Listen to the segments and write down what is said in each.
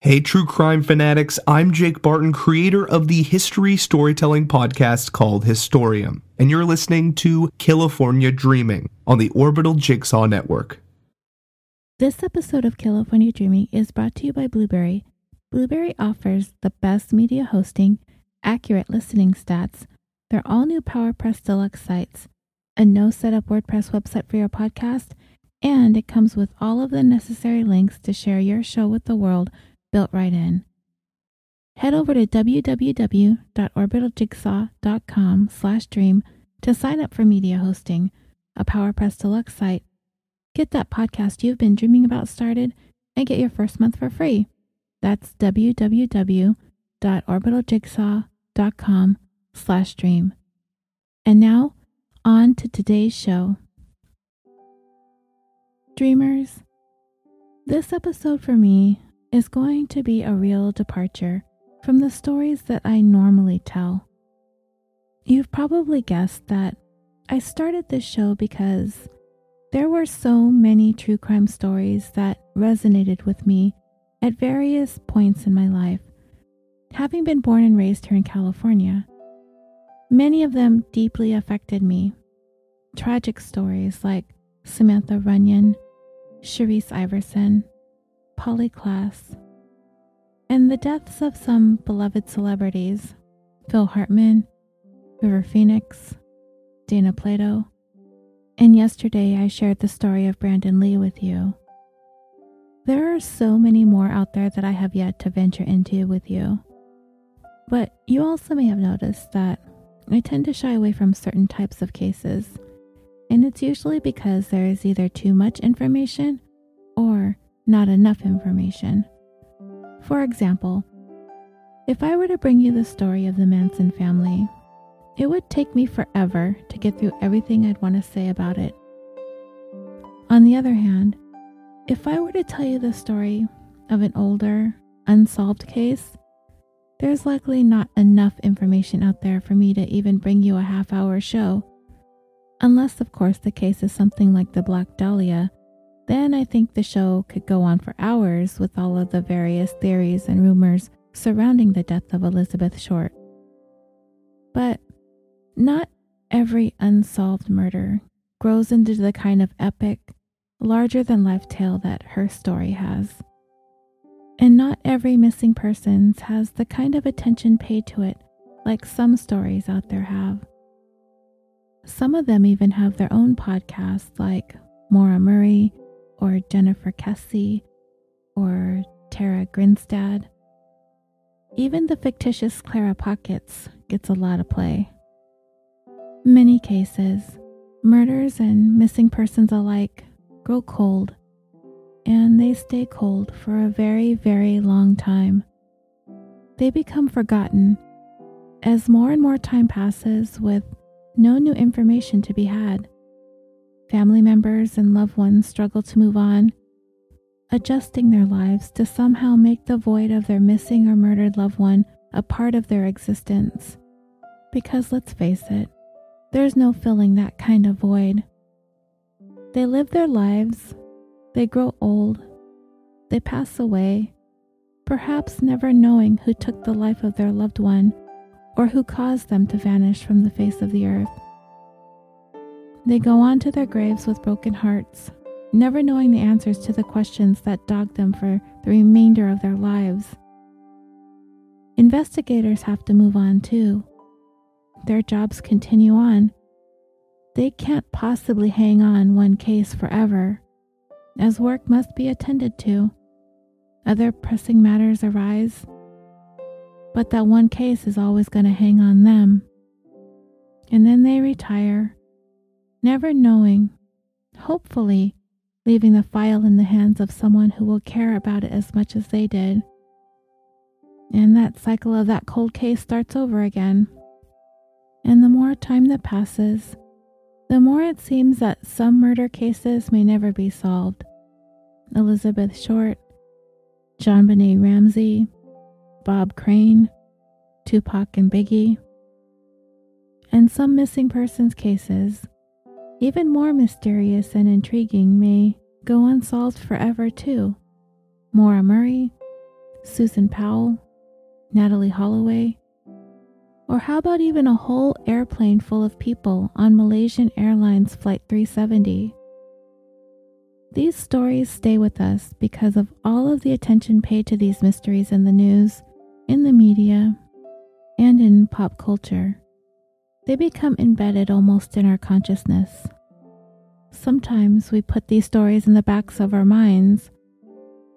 Hey, true crime fanatics, I'm Jake Barton, creator of the history storytelling podcast called Historium, and you're listening to California Dreaming on the Orbital Jigsaw Network. This episode of California Dreaming is brought to you by Blubrry. Blubrry offers the best media hosting, accurate listening stats, their all new PowerPress Deluxe sites, a no setup WordPress website for your podcast, and it comes with all of the necessary links to share your show with the world built right in. Head over to www.orbitaljigsaw.com slash dream to sign up for media hosting, a PowerPress Deluxe site. Get that podcast you've been dreaming about started and get your first month for free. That's www.orbitaljigsaw.com slash dream. And now, on to today's show. Dreamers, this episode for me is going to be a real departure from the stories that I normally tell. You've probably guessed that I started this show because there were so many true crime stories that resonated with me at various points in my life. Having been born and raised here in California, many of them deeply affected me. Tragic stories like Samantha Runnion, Sherrice Iverson, Polly Klaas, and the deaths of some beloved celebrities Phil Hartman, River Phoenix, Dana Plato, and yesterday I shared the story of Brandon Lee with you. There are so many more out there that I have yet to venture into with you. But you also may have noticed that I tend to shy away from certain types of cases, and it's usually because there is either too much information or not enough information. For example, if I were to bring you the story of the Manson family, it would take me forever to get through everything I'd want to say about it. On the other hand, if I were to tell you the story of an older, unsolved case, there's likely not enough information out there for me to even bring you a half hour show. Unless, of course, the case is something like the Black Dahlia then I think the show could go on for hours with all of the various theories and rumors surrounding the death of Elizabeth Short. But not every unsolved murder grows into the kind of epic, larger than life tale that her story has. And not every missing persons has the kind of attention paid to it like some stories out there have. Some of them even have their own podcasts like Maura Murray or Jennifer Kesse or Tara Grinstead. Even the fictitious Clara Pockets gets a lot of play. Many cases, murders and missing persons alike, grow cold, and they stay cold for a very, very long time. They become forgotten as more and more time passes with no new information to be had. Family members and loved ones struggle to move on, adjusting their lives to somehow make the void of their missing or murdered loved one a part of their existence. Because let's face it, there's no filling that kind of void. They live their lives, they grow old, they pass away, perhaps never knowing who took the life of their loved one or who caused them to vanish from the face of the earth. They go on to their graves with broken hearts, never knowing the answers to the questions that dogged them for the remainder of their lives. Investigators have to move on too. Their jobs continue on. They can't possibly hang on one case forever, as work must be attended to. Other pressing matters arise, but that one case is always going to hang on them. And then they retire never knowing, hopefully, leaving the file in the hands of someone who will care about it as much as they did. And that cycle of that cold case starts over again. And the more time that passes, the more it seems that some murder cases may never be solved. Elizabeth Short, JonBenét Ramsey, Bob Crane, Tupac and Biggie, and some missing persons cases even more mysterious and intriguing, may go unsolved forever too. Maura Murray, Susan Powell, Natalee Holloway, or how about even a whole airplane full of people on Malaysian Airlines Flight 370? These stories stay with us because of all of the attention paid to these mysteries in the news, in the media, and in pop culture. They become embedded almost in our consciousness. Sometimes we put these stories in the backs of our minds,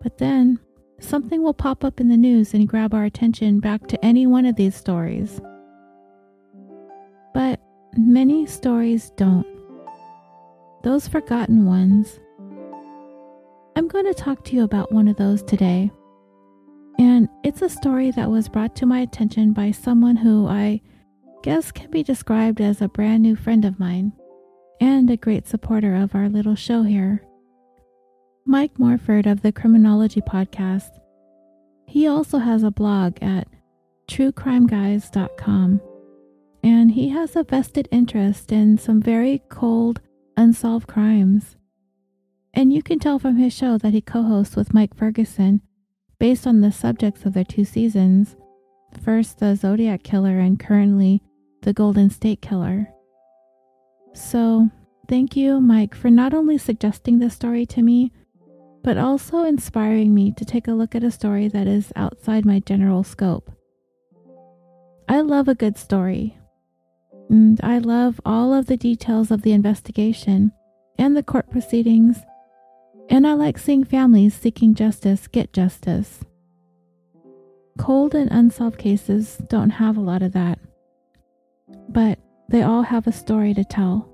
but then something will pop up in the news and grab our attention back to any one of these stories. But many stories don't. Those forgotten ones. I'm going to talk to you about one of those today. And it's a story that was brought to my attention by someone who I guess can be described as a brand new friend of mine and a great supporter of our little show here. Mike Morford of the Criminology Podcast. He also has a blog at truecrimeguys.com, and he has a vested interest in some very cold, unsolved crimes. And you can tell from his show that he co hosts with Mike Ferguson based on the subjects of their two seasons first, the Zodiac Killer, and currently, the Golden State Killer. So, thank you, Mike, for not only suggesting this story to me, but also inspiring me to take a look at a story that is outside my general scope. I love a good story, and I love all of the details of the investigation and the court proceedings, and I like seeing families seeking justice get justice. Cold and unsolved cases don't have a lot of that, but they all have a story to tell.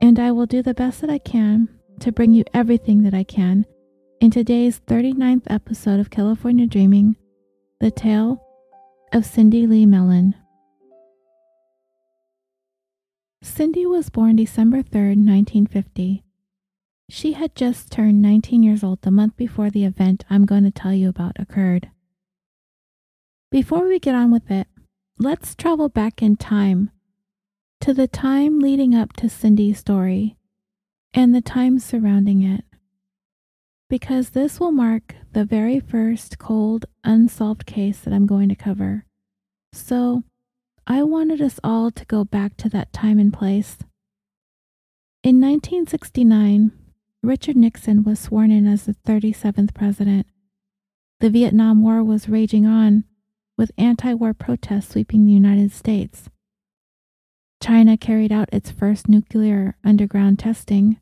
And I will do the best that I can to bring you everything that I can in today's 39th episode of California Dreaming The Tale of Cindy Lee Mellon. Cindy was born December 3, 1950. She had just turned 19 years old the month before the event I'm going to tell you about occurred. Before we get on with it, let's travel back in time to the time leading up to Cindy's story and the time surrounding it. Because this will mark the very first cold, unsolved case that I'm going to cover. So, I wanted us all to go back to that time and place. In 1969, Richard Nixon was sworn in as the 37th president. The Vietnam War was raging on, with anti war protests sweeping the United States. China carried out its first nuclear underground testing.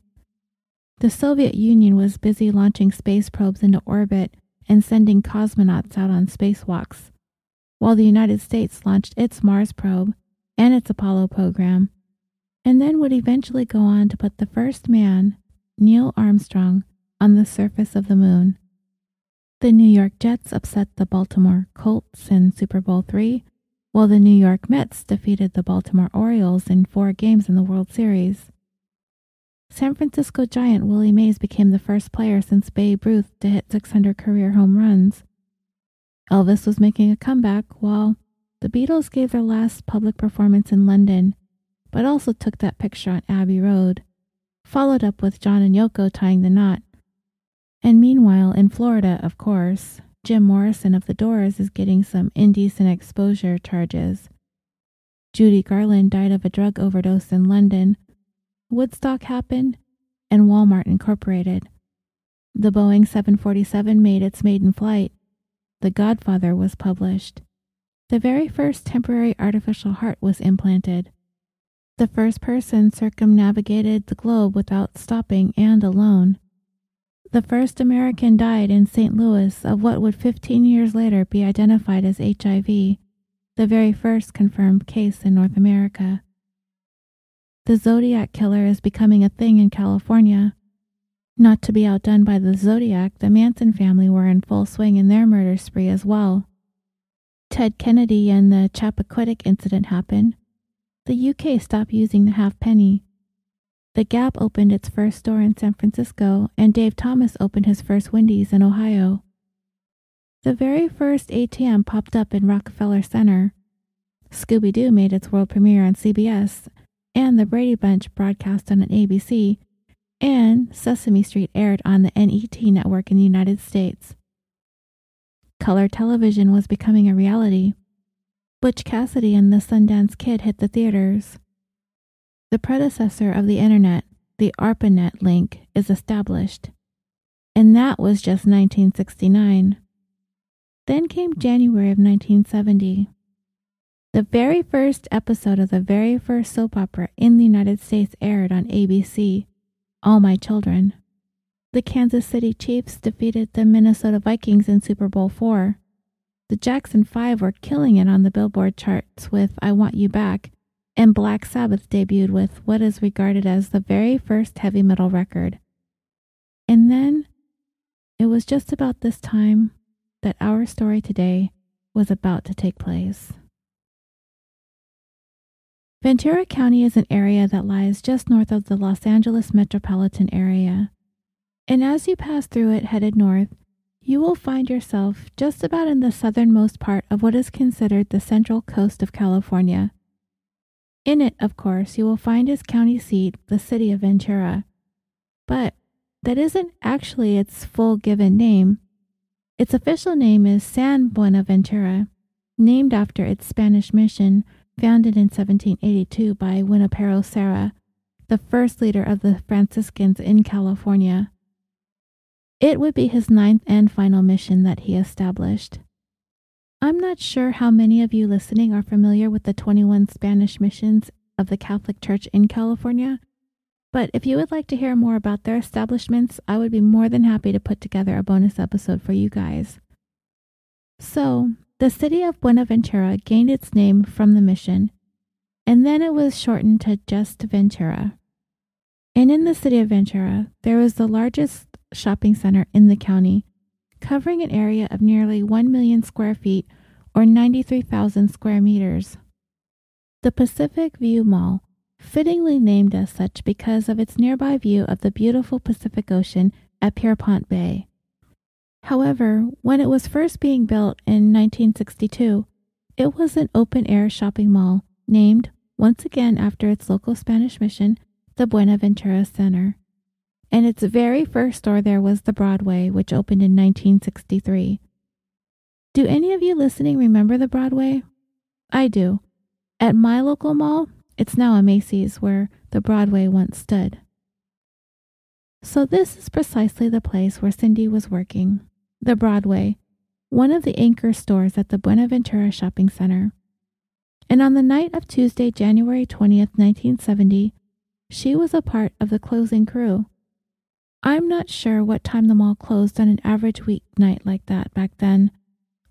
The Soviet Union was busy launching space probes into orbit and sending cosmonauts out on spacewalks, while the United States launched its Mars probe and its Apollo program, and then would eventually go on to put the first man, Neil Armstrong, on the surface of the moon. The New York Jets upset the Baltimore Colts in Super Bowl III while the New York Mets defeated the Baltimore Orioles in four games in the World Series. San Francisco Giant Willie Mays became the first player since Babe Ruth to hit 600 career home runs. Elvis was making a comeback while the Beatles gave their last public performance in London, but also took that picture on Abbey Road, followed up with John and Yoko tying the knot. And meanwhile, in Florida, of course, Jim Morrison of The Doors is getting some indecent exposure charges. Judy Garland died of a drug overdose in London. Woodstock happened, and Walmart Incorporated. The Boeing 747 made its maiden flight. The Godfather was published. The very first temporary artificial heart was implanted. The first person circumnavigated the globe without stopping and alone. The first American died in St. Louis of what would 15 years later be identified as HIV, the very first confirmed case in North America. The Zodiac Killer is becoming a thing in California. Not to be outdone by the Zodiac, the Manson family were in full swing in their murder spree as well. Ted Kennedy and the Chappaquiddick incident happened. The UK stopped using the halfpenny the Gap opened its first store in San Francisco, and Dave Thomas opened his first Wendy's in Ohio. The very first ATM popped up in Rockefeller Center. Scooby Doo made its world premiere on CBS, and The Brady Bunch broadcast on an ABC, and Sesame Street aired on the NET network in the United States. color television was becoming a reality. Butch Cassidy and the Sundance Kid hit the theaters. The predecessor of the internet, the ARPANET link, is established. And that was just 1969. Then came January of 1970. The very first episode of the very first soap opera in the United States aired on ABC, All My Children. The Kansas City Chiefs defeated the Minnesota Vikings in Super Bowl IV. The Jackson Five were killing it on the Billboard charts with I Want You Back, and Black Sabbath debuted with what is regarded as the very first heavy metal record. And then it was just about this time that our story today was about to take place. Ventura County is an area that lies just north of the Los Angeles metropolitan area. And as you pass through it headed north, you will find yourself just about in the southernmost part of what is considered the central coast of California. In it, of course, you will find its county seat, the city of Ventura. But that isn't actually its full given name. Its official name is San Buenaventura, named after its Spanish mission founded in 1782 by Junipero Serra, the first leader of the Franciscans in California. It would be his ninth and final mission that he established. I'm not sure how many of you listening are familiar with the 21 Spanish missions of the Catholic Church in California, but if you would like to hear more about their establishments, I would be more than happy to put together a bonus episode for you guys. So, the city of Buenaventura gained its name from the mission, and then it was shortened to just Ventura. And in the city of Ventura, there was the largest shopping center in the county, covering an area of nearly 1 million square feet or 93,000 square meters. The Pacific View Mall, fittingly named as such because of its nearby view of the beautiful Pacific Ocean at Pierpont Bay. However, when it was first being built in 1962, it was an open air shopping mall named, once again after its local Spanish mission, the Buenaventura Center and its very first store there was the Broadway, which opened in 1963. Do any of you listening remember the Broadway? I do. At my local mall, it's now a Macy's where the Broadway once stood. So, this is precisely the place where Cindy was working the Broadway, one of the anchor stores at the Buenaventura Shopping Center. And on the night of Tuesday, January 20th, 1970, she was a part of the closing crew. I'm not sure what time the mall closed on an average weeknight like that back then.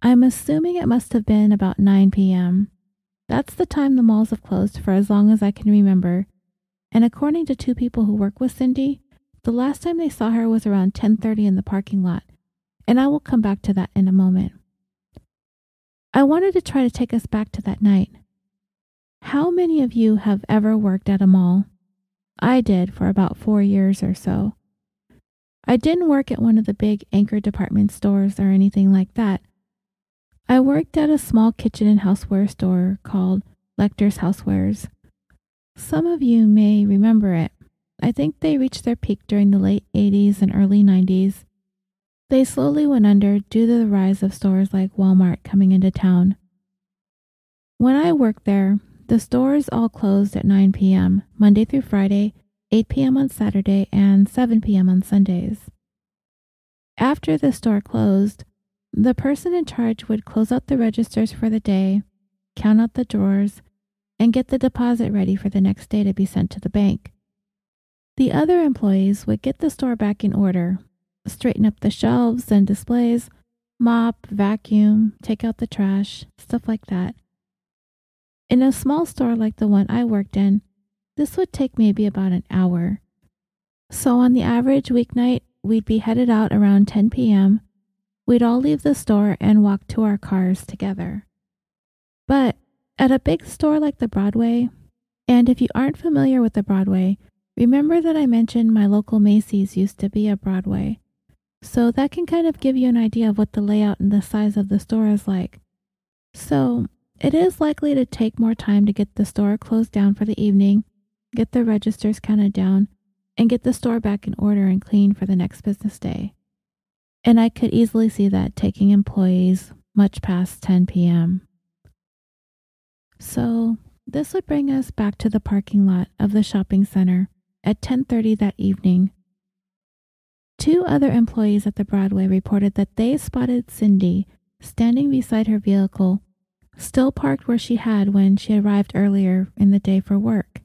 I'm assuming it must have been about 9 p.m. That's the time the malls have closed for as long as I can remember. And according to two people who work with Cindy, the last time they saw her was around 10:30 in the parking lot. And I will come back to that in a moment. I wanted to try to take us back to that night. How many of you have ever worked at a mall? I did for about 4 years or so. I didn't work at one of the big anchor department stores or anything like that. I worked at a small kitchen and houseware store called Lechter's Housewares. Some of you may remember it. I think they reached their peak during the late 80s and early 90s. They slowly went under due to the rise of stores like Walmart coming into town. When I worked there, the stores all closed at 9 p.m., Monday through Friday, 8 p.m. on Saturday, and 7 p.m. on Sundays. After the store closed, the person in charge would close out the registers for the day, count out the drawers, and get the deposit ready for the next day to be sent to the bank. The other employees would get the store back in order, straighten up the shelves and displays, mop, vacuum, take out the trash, stuff like that. In a small store like the one I worked in, this would take maybe about an hour. So, on the average weeknight, we'd be headed out around 10 p.m. We'd all leave the store and walk to our cars together. But at a big store like the Broadway, and if you aren't familiar with the Broadway, remember that I mentioned my local Macy's used to be a Broadway. So that can kind of give you an idea of what the layout and the size of the store is like. So it is likely to take more time to get the store closed down for the evening get the registers counted down, and get the store back in order and clean for the next business day. and I could easily see that taking employees much past 10 p.m. So, this would bring us back to the parking lot of the shopping center at 10:30 that evening. Two other employees at the Broadway reported that they spotted Cindy standing beside her vehicle, still parked where she had when she arrived earlier in the day for work.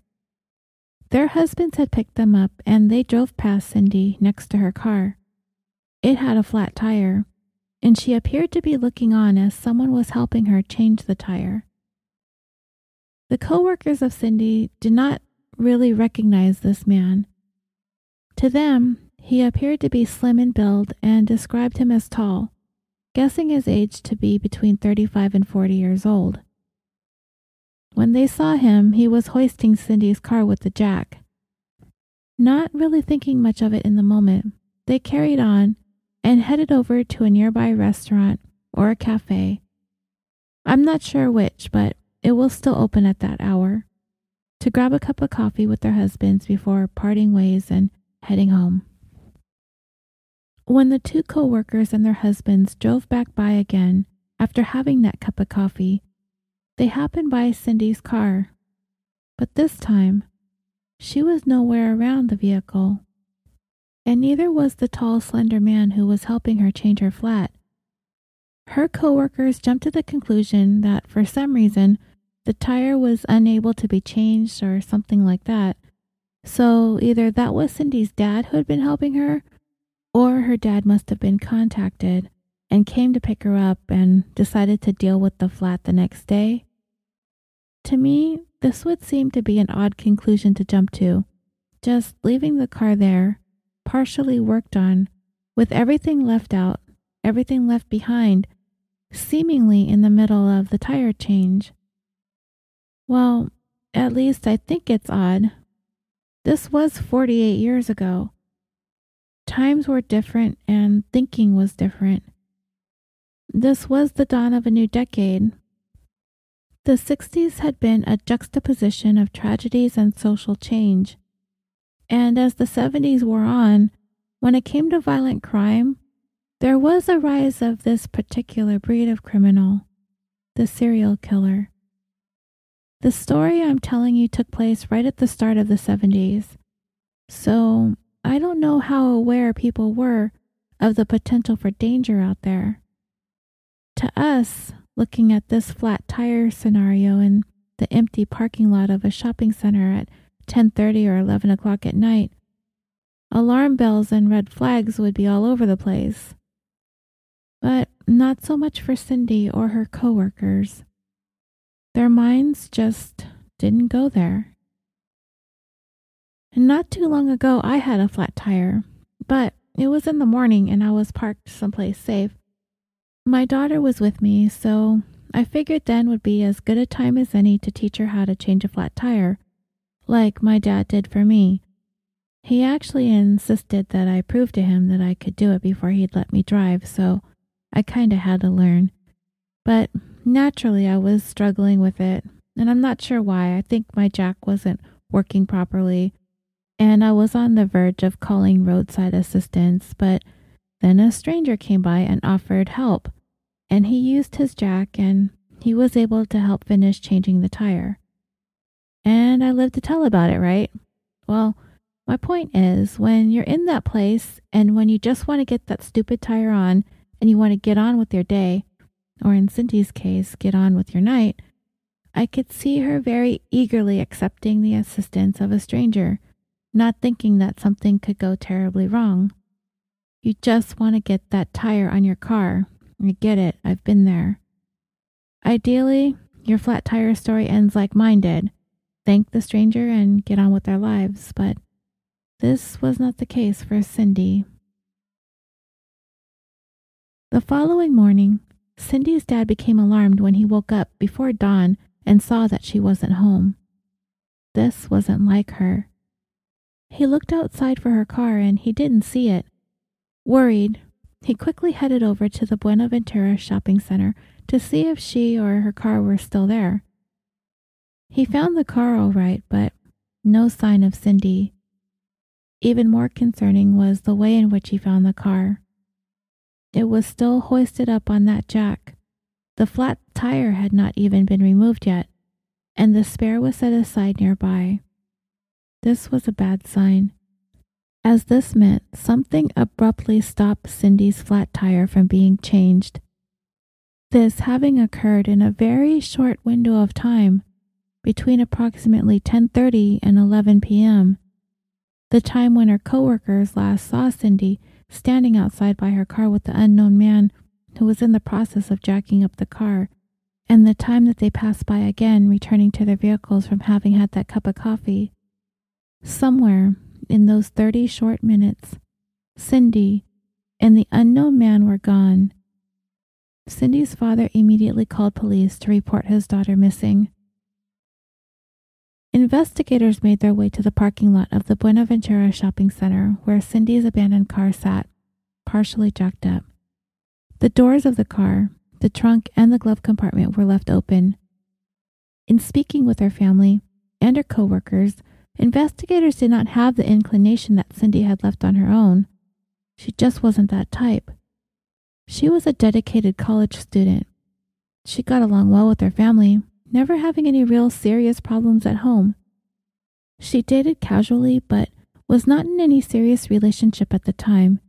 Their husbands had picked them up and they drove past Cindy next to her car. It had a flat tire, and she appeared to be looking on as someone was helping her change the tire. The co-workers of Cindy did not really recognize this man. To them, he appeared to be slim in build and described him as tall, guessing his age to be between 35 and 40 years old. When they saw him, he was hoisting Cindy's car with the jack. Not really thinking much of it in the moment, they carried on and headed over to a nearby restaurant or a cafe. I'm not sure which, but it will still open at that hour, to grab a cup of coffee with their husbands before parting ways and heading home. When the two co workers and their husbands drove back by again after having that cup of coffee, they happened by Cindy's car. But this time, she was nowhere around the vehicle. And neither was the tall, slender man who was helping her change her flat. Her coworkers jumped to the conclusion that for some reason the tire was unable to be changed or something like that. So either that was Cindy's dad who had been helping her, or her dad must have been contacted and came to pick her up and decided to deal with the flat the next day. To me, this would seem to be an odd conclusion to jump to, just leaving the car there, partially worked on, with everything left out, everything left behind, seemingly in the middle of the tire change. Well, at least I think it's odd. This was 48 years ago. Times were different and thinking was different. This was the dawn of a new decade. The 60s had been a juxtaposition of tragedies and social change. And as the 70s wore on, when it came to violent crime, there was a rise of this particular breed of criminal, the serial killer. The story I'm telling you took place right at the start of the 70s. So I don't know how aware people were of the potential for danger out there. To us, looking at this flat tire scenario in the empty parking lot of a shopping center at 10:30 or 11 o'clock at night, alarm bells and red flags would be all over the place. But not so much for Cindy or her coworkers. Their minds just didn't go there. And not too long ago, I had a flat tire, but it was in the morning and I was parked someplace safe. My daughter was with me, so I figured then would be as good a time as any to teach her how to change a flat tire, like my dad did for me. He actually insisted that I prove to him that I could do it before he'd let me drive, so I kinda had to learn. But Naturally, I was struggling with it, and I'm not sure why. I think my jack wasn't working properly, and I was on the verge of calling roadside assistance, but then a stranger came by and offered help, and he used his jack and he was able to help finish changing the tire. And I lived to tell about it, right? Well, my point is when you're in that place and when you just want to get that stupid tire on and you want to get on with your day, or in Cindy's case, get on with your night, I could see her very eagerly accepting the assistance of a stranger, not thinking that something could go terribly wrong. You just want to get that tire on your car. I get it, I've been there. Ideally, your flat tire story ends like mine did thank the stranger and get on with their lives, but this was not the case for Cindy. The following morning, Cindy's dad became alarmed when he woke up before dawn and saw that she wasn't home. This wasn't like her. He looked outside for her car and he didn't see it. Worried, he quickly headed over to the Buenaventura shopping center to see if she or her car were still there. He found the car all right, but no sign of Cindy. Even more concerning was the way in which he found the car. it was still hoisted up on that jack. The flat tire had not even been removed yet, and the spare was set aside nearby. This was a bad sign, as this meant something abruptly stopped Cindy's flat tire from being changed. This having occurred in a very short window of time, between approximately 10:30 and 11 p.m., the time when her coworkers last saw Cindy standing outside by her car with the unknown man who was in the process of jacking up the car, and the time that they passed by again returning to their vehicles from having had that cup of coffee. Somewhere in those 30 short minutes, Cindy and the unknown man were gone. Cindy's father immediately called police to report his daughter missing. Investigators made their way to the parking lot of the Buenaventura Shopping Center where Cindy's abandoned car sat, partially jacked up. The doors of the car, the trunk, and the glove compartment were left open. In speaking with her family and her coworkers, investigators did not have the inclination that Cindy had left on her own. She just wasn't that type. She was a dedicated college student. She got along well with her family never having any real serious problems at home. She dated casually, but was not in any serious relationship at the time.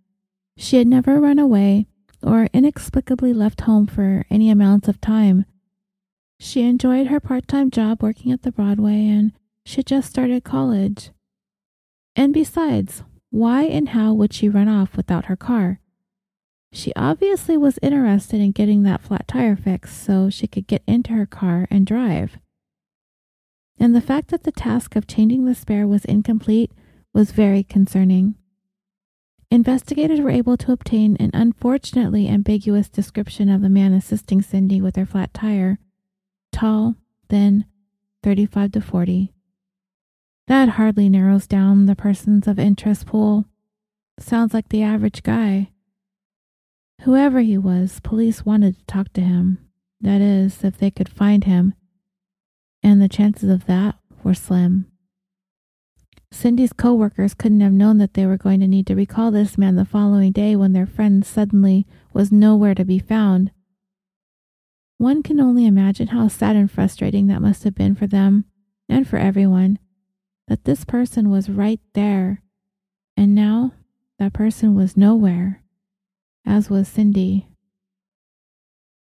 She had never run away or inexplicably left home for any amounts of time. She enjoyed her part time job working at the Broadway and she just started college. And besides, why and how would she run off without her car? She obviously was interested in getting that flat tire fixed so she could get into her car and drive. And the fact that the task of changing the spare was incomplete was very concerning. Investigators were able to obtain an unfortunately ambiguous description of the man assisting Cindy with her flat tire tall, thin, 35 to 40. That hardly narrows down the persons of interest pool. Sounds like the average guy. Whoever he was, police wanted to talk to him. That is, if they could find him. And the chances of that were slim. Cindy's coworkers couldn't have known that they were going to need to recall this man the following day when their friend suddenly was nowhere to be found. One can only imagine how sad and frustrating that must have been for them and for everyone that this person was right there, and now that person was nowhere as was Cindy.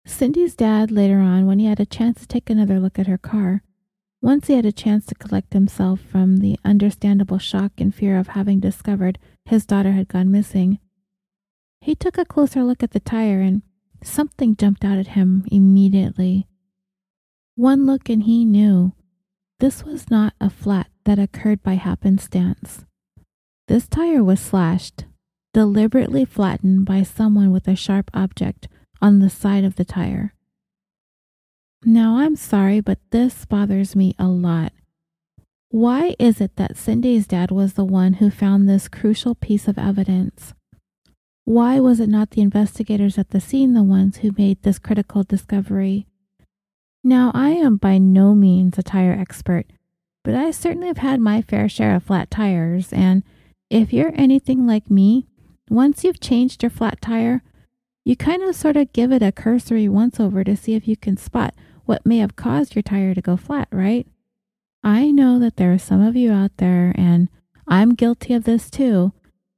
Cindy's dad, later on, when he had a chance to take another look at her car, once he had a chance to collect himself from the understandable shock and fear of having discovered his daughter had gone missing, he took a closer look at the tire and something jumped out at him immediately. One look and he knew this was not a flat that occurred by happenstance. This tire was slashed, deliberately flattened by someone with a sharp object on the side of the tire. Now, I'm sorry, but this bothers me a lot. Why is it that Cindy's dad was the one who found this crucial piece of evidence? Why was it not the investigators at the scene the ones who made this critical discovery? Now, I am by no means a tire expert, but I certainly have had my fair share of flat tires, and if you're anything like me, once you've changed your flat tire, you kind of sort of give it a cursory once over to see if you can spot what may have caused your tire to go flat, right? I know that there are some of you out there, and I'm guilty of this too,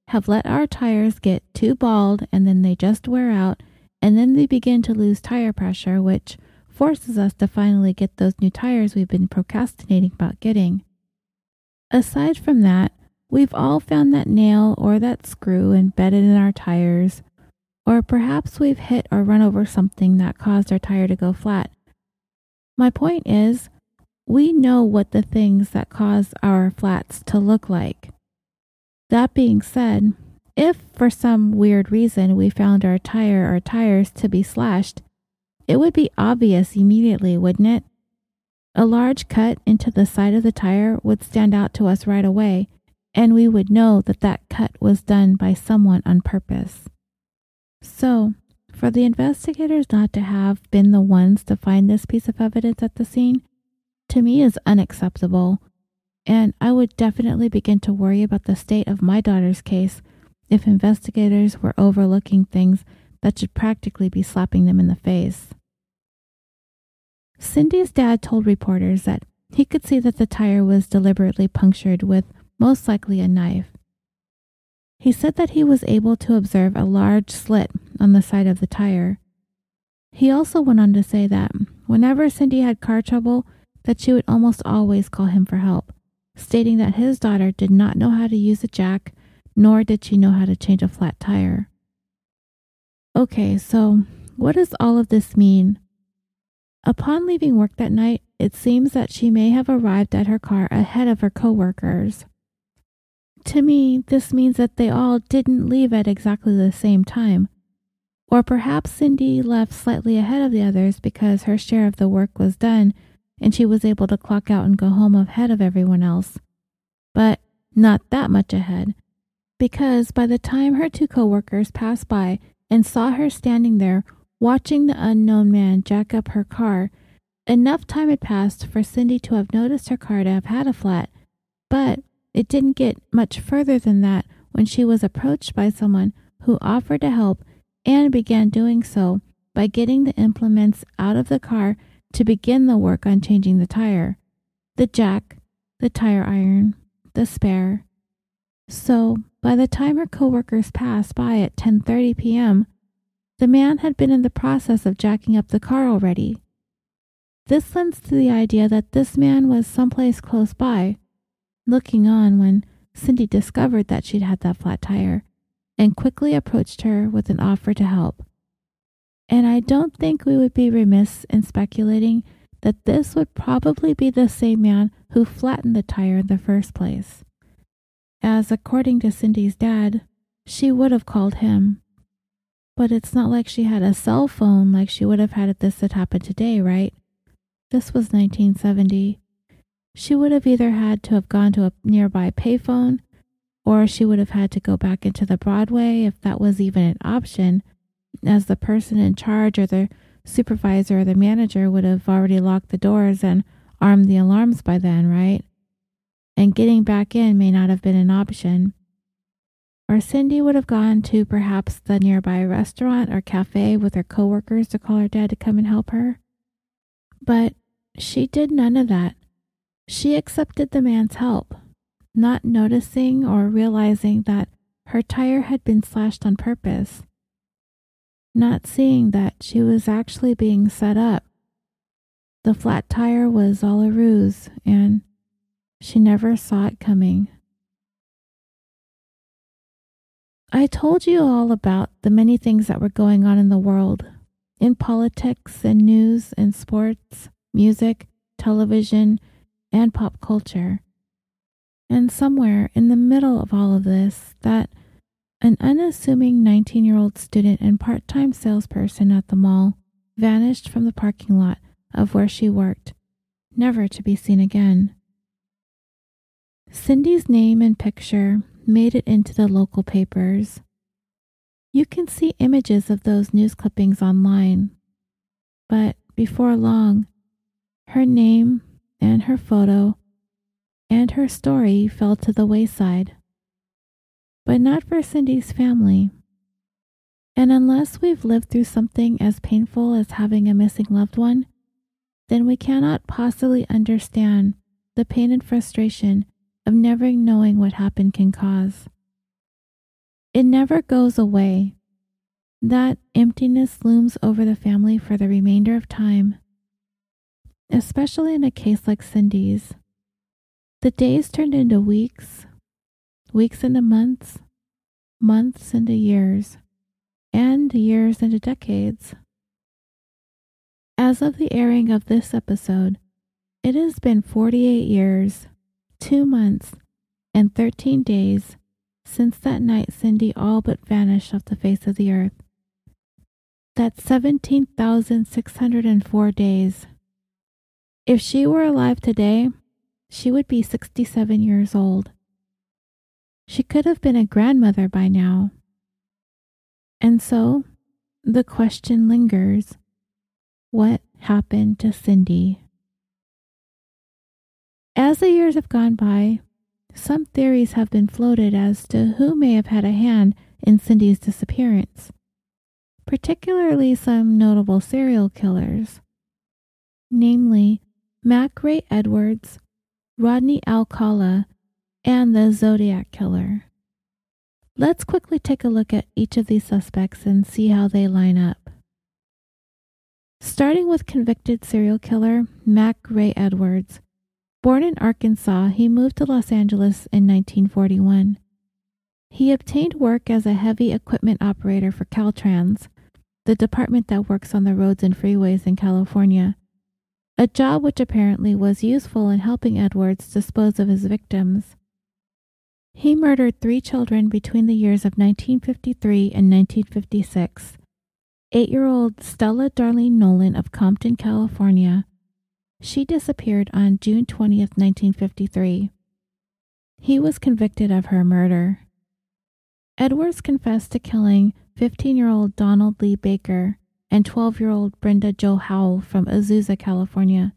have let our tires get too bald and then they just wear out, and then they begin to lose tire pressure, which forces us to finally get those new tires we've been procrastinating about getting. Aside from that, We've all found that nail or that screw embedded in our tires, or perhaps we've hit or run over something that caused our tire to go flat. My point is, we know what the things that cause our flats to look like. That being said, if for some weird reason we found our tire or tires to be slashed, it would be obvious immediately, wouldn't it? A large cut into the side of the tire would stand out to us right away, and we would know that that cut was done by someone on purpose. So, for the investigators not to have been the ones to find this piece of evidence at the scene, to me is unacceptable, and I would definitely begin to worry about the state of my daughter's case if investigators were overlooking things that should practically be slapping them in the face. Cindy's dad told reporters that he could see that the tire was deliberately punctured with most likely a knife. He said that he was able to observe a large slit on the side of the tire. He also went on to say that whenever Cindy had car trouble, that she would almost always call him for help, stating that his daughter did not know how to use a jack, nor did she know how to change a flat tire. Okay, so what does all of this mean? Upon leaving work that night, it seems that she may have arrived at her car ahead of her coworkers. To me, this means that they all didn't leave at exactly the same time. Or perhaps Cindy left slightly ahead of the others because her share of the work was done and she was able to clock out and go home ahead of everyone else. But not that much ahead, because by the time her two coworkers passed by and saw her standing there watching the unknown man jack up her car, enough time had passed for Cindy to have noticed her car to have had a flat, but it didn't get much further than that when she was approached by someone who offered to help and began doing so by getting the implements out of the car to begin the work on changing the tire the jack, the tire iron, the spare. So, by the time her coworkers passed by at 10:30 p.m., the man had been in the process of jacking up the car already. This lends to the idea that this man was someplace close by, looking on when Cindy discovered that she'd had that flat tire and quickly approached her with an offer to help. And I don't think we would be remiss in speculating that this would probably be the same man who flattened the tire in the first place. As according to Cindy's dad, she would have called him. But it's not like she had a cell phone like she would have had if this had happened today, right? This was 1970. She would have either had to have gone to a nearby payphone, or she would have had to go back into the Broadway if that was even an option as the person in charge or the supervisor or the manager would have already locked the doors and armed the alarms by then, right? And getting back in may not have been an option. Or Cindy would have gone to perhaps the nearby restaurant or cafe with her coworkers to call her dad to come and help her. But she did none of that. She accepted the man's help, not noticing or realizing that her tire had been slashed on purpose not seeing that she was actually being set up. The flat tire was all a ruse, and she never saw it coming. I told you all about the many things that were going on in the world, in politics and news and sports, music, television, and pop culture. And somewhere in the middle of all of this, that an unassuming 19 year old student and part time salesperson at the mall vanished from the parking lot of where she worked, never to be seen again. Cindy's name and picture made it into the local papers. You can see images of those news clippings online. But before long, her name and her photo and her story fell to the wayside but not for Cindy's family. And unless we've lived through something as painful as having a missing loved one, then we cannot possibly understand the pain and frustration of never knowing what happened can cause. It never goes away. That emptiness looms over the family for the remainder of time, especially in a case like Cindy's. The days turned into weeks, weeks into months, months into years, and years into decades. As of the airing of this episode, it has been 48 years, 2 months, and 13 days since that night Cindy all but vanished off the face of the earth. That's 17,604 days. If she were alive today, she would be 67 years old. She could have been a grandmother by now. And so the question lingers what happened to Cindy? As the years have gone by, some theories have been floated as to who may have had a hand in Cindy's disappearance. particularly some notable serial killers, namely Mac Ray Edwards, Rodney Alcala, and the Zodiac Killer. Let's quickly take a look at each of these suspects and see how they line up. Starting with convicted serial killer Mac Ray Edwards. Born in Arkansas, he moved to Los Angeles in 1941. He obtained work as a heavy equipment operator for Caltrans, the department that works on the roads and freeways in California, a job which apparently was useful in helping Edwards dispose of his victims. He murdered three children between the years of 1953 and 1956. Eight year old Stella Darlene Nolan of Compton, California. She disappeared on June 20th, 1953. He was convicted of her murder. Edwards confessed to killing 15 year old Donald Lee Baker and 12 year old Brenda Jo Howell from Azusa, California.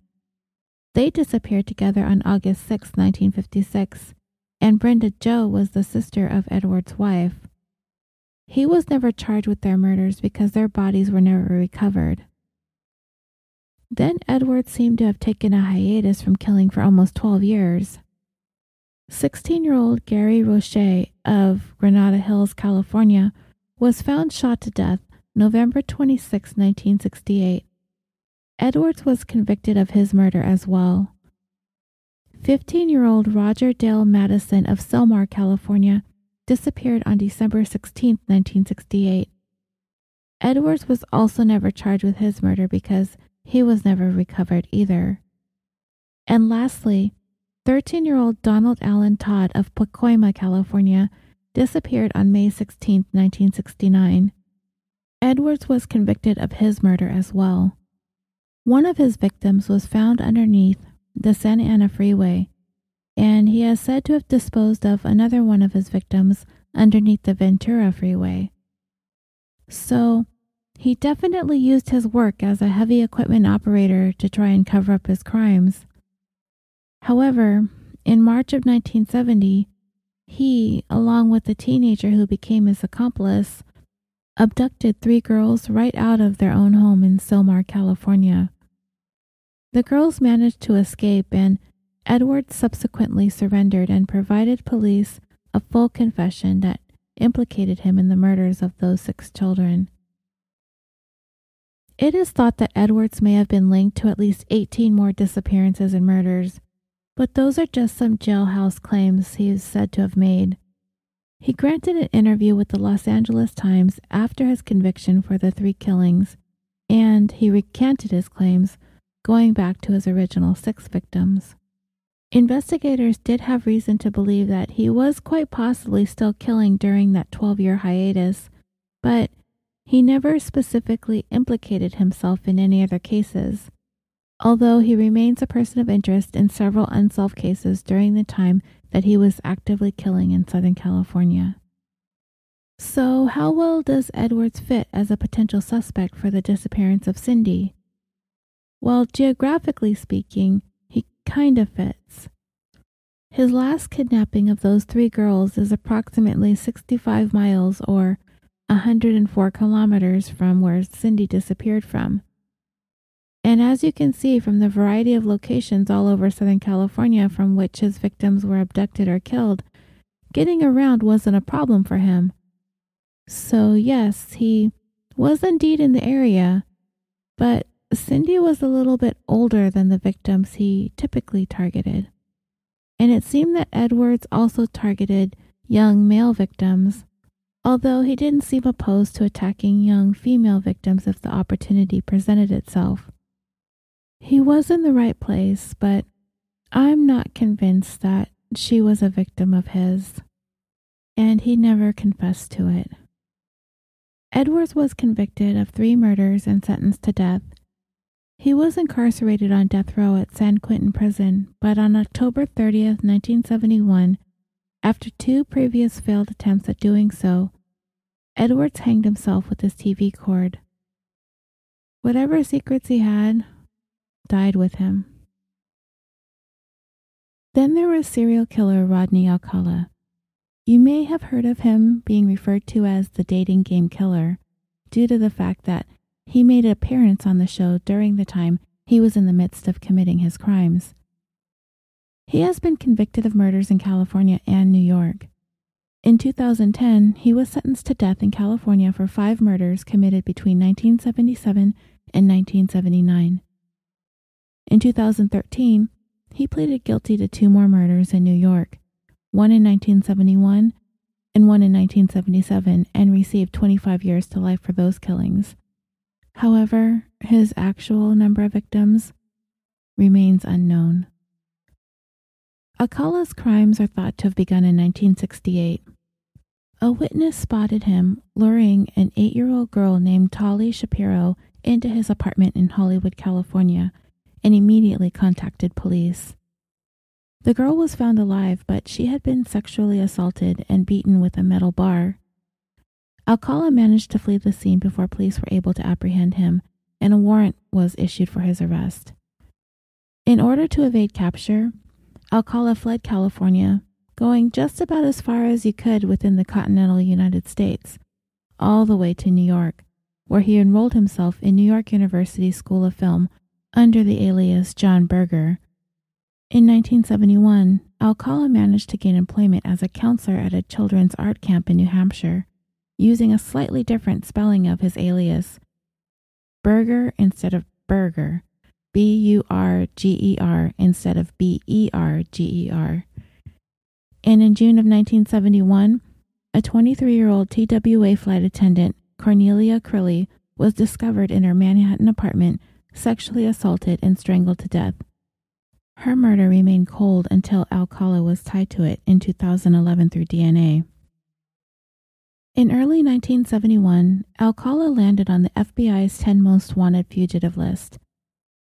They disappeared together on August 6, 1956, and Brenda Jo was the sister of Edward's wife. He was never charged with their murders because their bodies were never recovered. Then Edward seemed to have taken a hiatus from killing for almost 12 years. 16 year old Gary Roche of Granada Hills, California, was found shot to death November 26, 1968. Edwards was convicted of his murder as well. 15 year old Roger Dale Madison of Sylmar, California, disappeared on December 16, 1968. Edwards was also never charged with his murder because he was never recovered either. And lastly, 13 year old Donald Allen Todd of Pacoima, California, disappeared on May 16, 1969. Edwards was convicted of his murder as well. One of his victims was found underneath the Santa Ana Freeway, and he is said to have disposed of another one of his victims underneath the Ventura Freeway. So, he definitely used his work as a heavy equipment operator to try and cover up his crimes. However, in March of 1970, he, along with the teenager who became his accomplice, abducted three girls right out of their own home in Sylmar, California. The girls managed to escape, and Edwards subsequently surrendered and provided police a full confession that implicated him in the murders of those six children. It is thought that Edwards may have been linked to at least 18 more disappearances and murders, but those are just some jailhouse claims he is said to have made. He granted an interview with the Los Angeles Times after his conviction for the three killings, and he recanted his claims, going back to his original six victims. Investigators did have reason to believe that he was quite possibly still killing during that 12 year hiatus, but he never specifically implicated himself in any other cases, although he remains a person of interest in several unsolved cases during the time that he was actively killing in Southern California. So, how well does Edwards fit as a potential suspect for the disappearance of Cindy? Well, geographically speaking, he kind of fits. His last kidnapping of those three girls is approximately 65 miles or 104 kilometers from where Cindy disappeared from. And as you can see from the variety of locations all over Southern California from which his victims were abducted or killed, getting around wasn't a problem for him. So, yes, he was indeed in the area, but Cindy was a little bit older than the victims he typically targeted. And it seemed that Edwards also targeted young male victims although he didn't seem opposed to attacking young female victims if the opportunity presented itself. He was in the right place, but I'm not convinced that she was a victim of his, and he never confessed to it. Edwards was convicted of three murders and sentenced to death. He was incarcerated on death row at San Quentin Prison, but on October 30th, 1971, after two previous failed attempts at doing so, Edwards hanged himself with his TV cord. Whatever secrets he had died with him. Then there was serial killer Rodney Alcala. You may have heard of him being referred to as the dating game killer, due to the fact that he made an appearance on the show during the time he was in the midst of committing his crimes. He has been convicted of murders in California and New York. In 2010, he was sentenced to death in California for five murders committed between 1977 and 1979. In 2013, he pleaded guilty to two more murders in New York, one in 1971 and one in 1977, and received 25 years to life for those killings. However, his actual number of victims remains unknown. Alcala's crimes are thought to have begun in 1968. A witness spotted him luring an eight year old girl named Tali Shapiro into his apartment in Hollywood, California, and immediately contacted police. The girl was found alive, but she had been sexually assaulted and beaten with a metal bar. Alcala managed to flee the scene before police were able to apprehend him, and a warrant was issued for his arrest. In order to evade capture, Alcala fled California, going just about as far as he could within the continental United States, all the way to New York, where he enrolled himself in New York University School of Film under the alias John Berger. In 1971, Alcala managed to gain employment as a counselor at a children's art camp in New Hampshire, using a slightly different spelling of his alias, Berger instead of Burger, B U R G E R instead of B E R G E R. And in June of 1971, a 23 year old TWA flight attendant, Cornelia Crilly, was discovered in her Manhattan apartment, sexually assaulted and strangled to death. Her murder remained cold until Alcala was tied to it in 2011 through DNA. In early 1971, Alcala landed on the FBI's 10 most wanted fugitive list.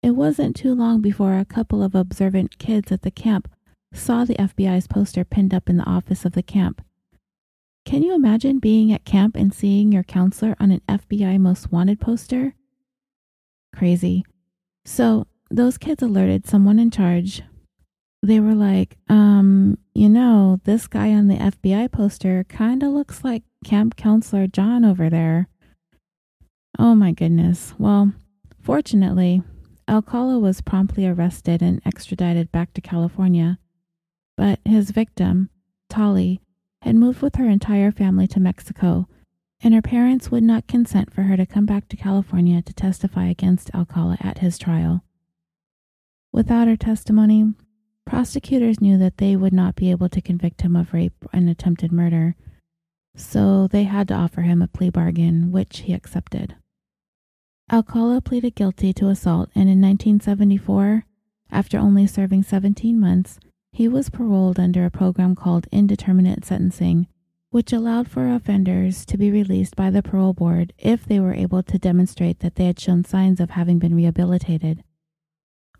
It wasn't too long before a couple of observant kids at the camp saw the FBI's poster pinned up in the office of the camp. Can you imagine being at camp and seeing your counselor on an FBI most wanted poster? Crazy. So, those kids alerted someone in charge. They were like, um, you know, this guy on the FBI poster kind of looks like camp counselor John over there. Oh my goodness. Well, fortunately, Alcala was promptly arrested and extradited back to California. But his victim, Tali, had moved with her entire family to Mexico, and her parents would not consent for her to come back to California to testify against Alcala at his trial. Without her testimony, prosecutors knew that they would not be able to convict him of rape and attempted murder, so they had to offer him a plea bargain, which he accepted. Alcala pleaded guilty to assault, and in 1974, after only serving 17 months, he was paroled under a program called indeterminate sentencing, which allowed for offenders to be released by the parole board if they were able to demonstrate that they had shown signs of having been rehabilitated.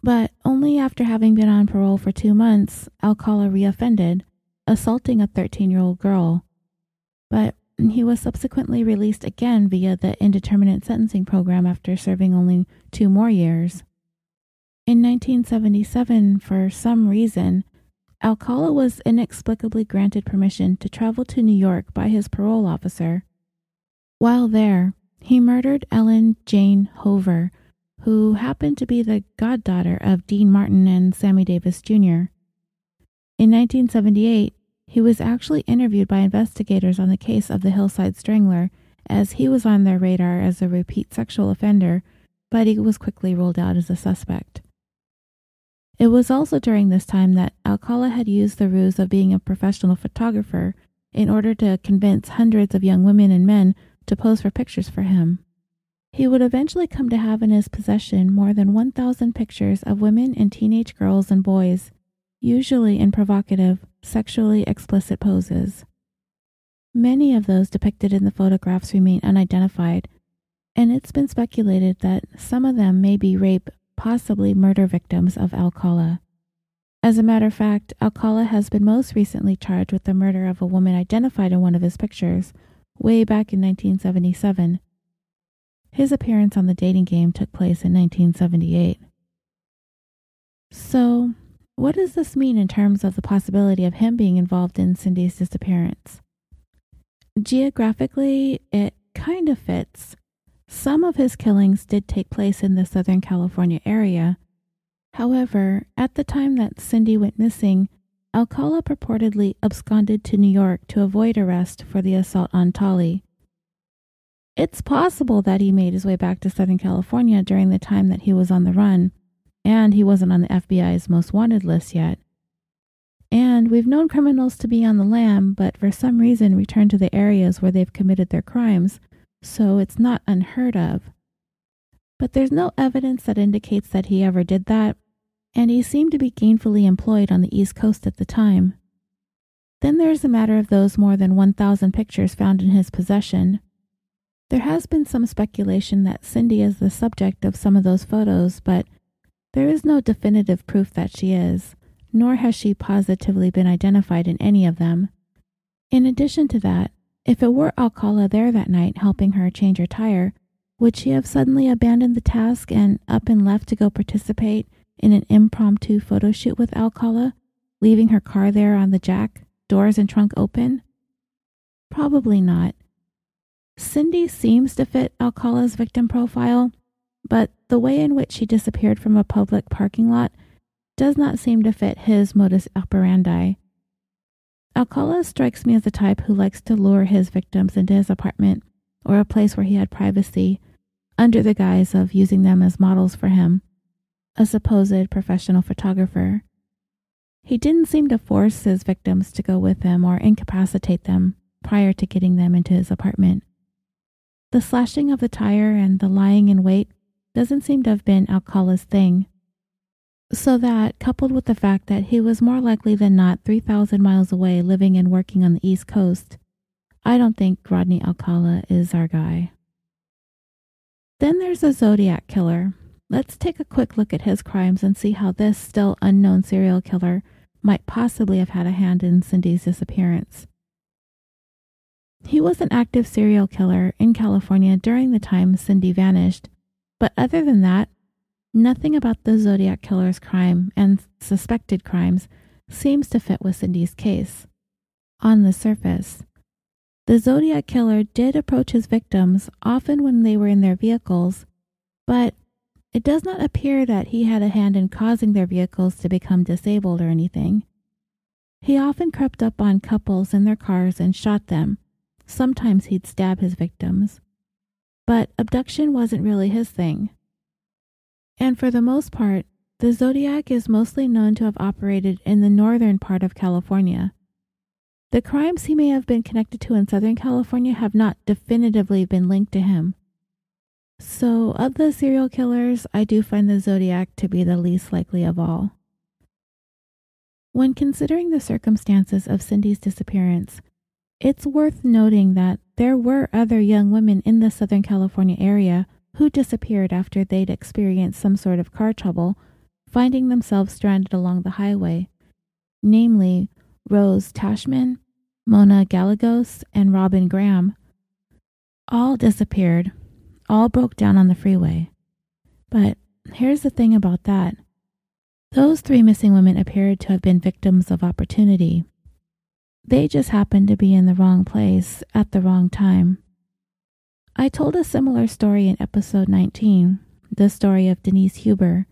But only after having been on parole for two months, Alcala reoffended, assaulting a 13 year old girl. But he was subsequently released again via the indeterminate sentencing program after serving only two more years. In 1977, for some reason, Alcala was inexplicably granted permission to travel to New York by his parole officer. While there, he murdered Ellen Jane Hover, who happened to be the goddaughter of Dean Martin and Sammy Davis Jr. In 1978, he was actually interviewed by investigators on the case of the Hillside Strangler, as he was on their radar as a repeat sexual offender, but he was quickly ruled out as a suspect. It was also during this time that Alcala had used the ruse of being a professional photographer in order to convince hundreds of young women and men to pose for pictures for him. He would eventually come to have in his possession more than 1,000 pictures of women and teenage girls and boys, usually in provocative, sexually explicit poses. Many of those depicted in the photographs remain unidentified, and it's been speculated that some of them may be rape, possibly murder victims of Alcala. As a matter of fact, Alcala has been most recently charged with the murder of a woman identified in one of his pictures, way back in 1977. His appearance on the dating game took place in 1978. So, what does this mean in terms of the possibility of him being involved in Cindy's disappearance? Geographically, it kind of fits. Some of his killings did take place in the Southern California area. However, at the time that Cindy went missing, Alcala purportedly absconded to New York to avoid arrest for the assault on Tali. It's possible that he made his way back to Southern California during the time that he was on the run, and he wasn't on the FBI's most wanted list yet. And we've known criminals to be on the lam, but for some reason return to the areas where they've committed their crimes, so it's not unheard of. But there's no evidence that indicates that he ever did that, and he seemed to be gainfully employed on the East Coast at the time. Then there's the matter of those more than 1,000 pictures found in his possession. There has been some speculation that Cindy is the subject of some of those photos, but there is no definitive proof that she is, nor has she positively been identified in any of them. In addition to that, if it were Alcala there that night helping her change her tire, would she have suddenly abandoned the task and up and left to go participate in an impromptu photo shoot with Alcala, leaving her car there on the jack, doors and trunk open? Probably not. Cindy seems to fit Alcala's victim profile, but the way in which she disappeared from a public parking lot does not seem to fit his modus operandi. Alcala strikes me as the type who likes to lure his victims into his apartment or a place where he had privacy under the guise of using them as models for him a supposed professional photographer. He didn't seem to force his victims to go with him or incapacitate them prior to getting them into his apartment. The slashing of the tire and the lying in wait doesn't seem to have been Alcala's thing. So that, coupled with the fact that he was more likely than not 3,000 miles away living and working on the East Coast, I don't think Rodney Alcala is our guy. Then there's a Zodiac killer, Let's take a quick look at his crimes and see how this still unknown serial killer might possibly have had a hand in Cindy's disappearance. He was an active serial killer in California during the time Cindy vanished, but other than that, nothing about the Zodiac killer's crime and suspected crimes seems to fit with Cindy's case. On the surface, the Zodiac killer did approach his victims often when they were in their vehicles, but it does not appear that he had a hand in causing their vehicles to become disabled or anything. He often crept up on couples in their cars and shot them. Sometimes he'd stab his victims. But abduction wasn't really his thing. And for the most part, the Zodiac is mostly known to have operated in the northern part of California. The crimes he may have been connected to in Southern California have not definitively been linked to him. So, of the serial killers, I do find the Zodiac to be the least likely of all. When considering the circumstances of Cindy's disappearance, it's worth noting that there were other young women in the Southern California area who disappeared after they'd experienced some sort of car trouble, finding themselves stranded along the highway, namely Rose Tashman, Mona Gallegos, and Robin Graham. All disappeared all broke down on the freeway. But here's the thing about that those three missing women appeared to have been victims of opportunity. They just happened to be in the wrong place at the wrong time. I told a similar story in episode 19, the story of Denise Huber.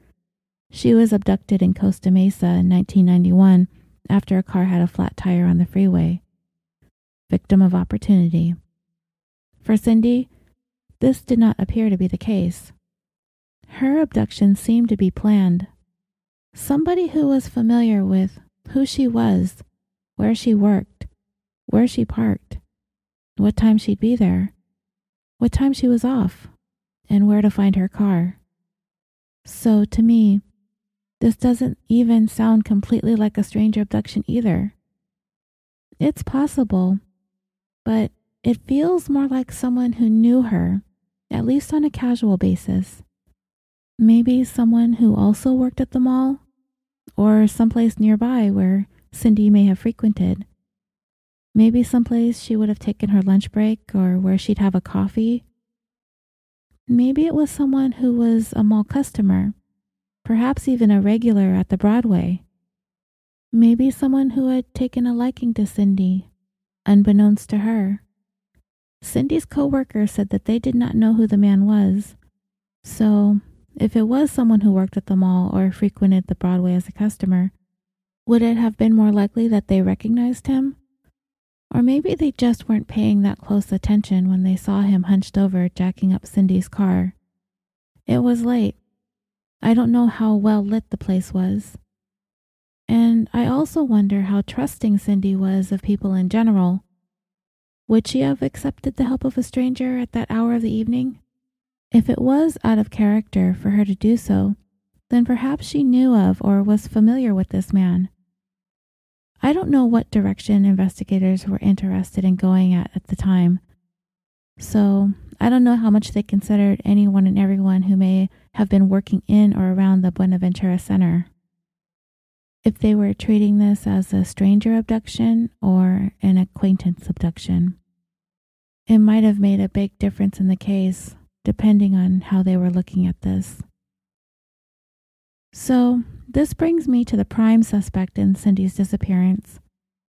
She was abducted in Costa Mesa in 1991 after a car had a flat tire on the freeway. Victim of opportunity. For Cindy, this did not appear to be the case. Her abduction seemed to be planned. Somebody who was familiar with who she was, where she worked, where she parked, what time she'd be there, what time she was off, and where to find her car. So to me, this doesn't even sound completely like a stranger abduction either. It's possible, but it feels more like someone who knew her at least on a casual basis. Maybe someone who also worked at the mall or someplace nearby where Cindy may have frequented. Maybe someplace she would have taken her lunch break or where she'd have a coffee. Maybe it was someone who was a mall customer, perhaps even a regular at the Broadway. Maybe someone who had taken a liking to Cindy, unbeknownst to her. Cindy's coworker said that they did not know who the man was. So, if it was someone who worked at the mall or frequented the Broadway as a customer, would it have been more likely that they recognized him? Or maybe they just weren't paying that close attention when they saw him hunched over jacking up Cindy's car. It was late. I don't know how well lit the place was. And I also wonder how trusting Cindy was of people in general. Would she have accepted the help of a stranger at that hour of the evening? If it was out of character for her to do so, then perhaps she knew of or was familiar with this man. I don't know what direction investigators were interested in going at at the time. So I don't know how much they considered anyone and everyone who may have been working in or around the Buenaventura Center. If they were treating this as a stranger abduction or an acquaintance abduction. It might have made a big difference in the case, depending on how they were looking at this. So, this brings me to the prime suspect in Cindy's disappearance,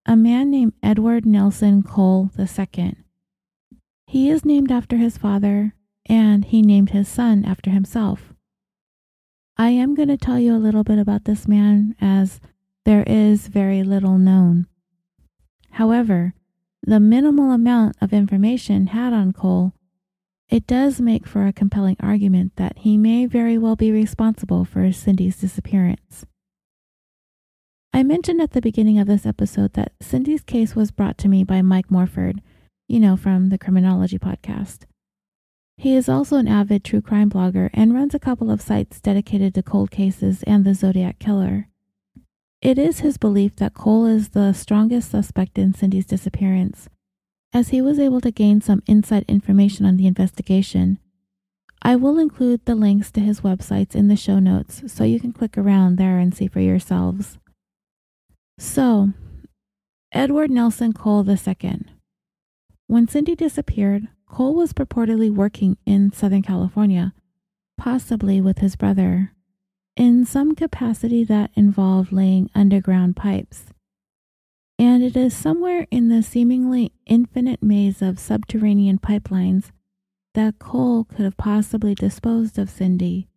a man named Edward Nelson Cole II. He is named after his father, and he named his son after himself. I am going to tell you a little bit about this man as there is very little known. However, the minimal amount of information had on Cole it does make for a compelling argument that he may very well be responsible for Cindy's disappearance. I mentioned at the beginning of this episode that Cindy's case was brought to me by Mike Morford, you know, from the Criminology podcast. He is also an avid true crime blogger and runs a couple of sites dedicated to cold cases and the Zodiac Killer. It is his belief that Cole is the strongest suspect in Cindy's disappearance, as he was able to gain some inside information on the investigation. I will include the links to his websites in the show notes so you can click around there and see for yourselves. So, Edward Nelson Cole II. When Cindy disappeared, Cole was purportedly working in Southern California, possibly with his brother, in some capacity that involved laying underground pipes and it is somewhere in the seemingly infinite maze of subterranean pipelines that Cole could have possibly disposed of Cindy,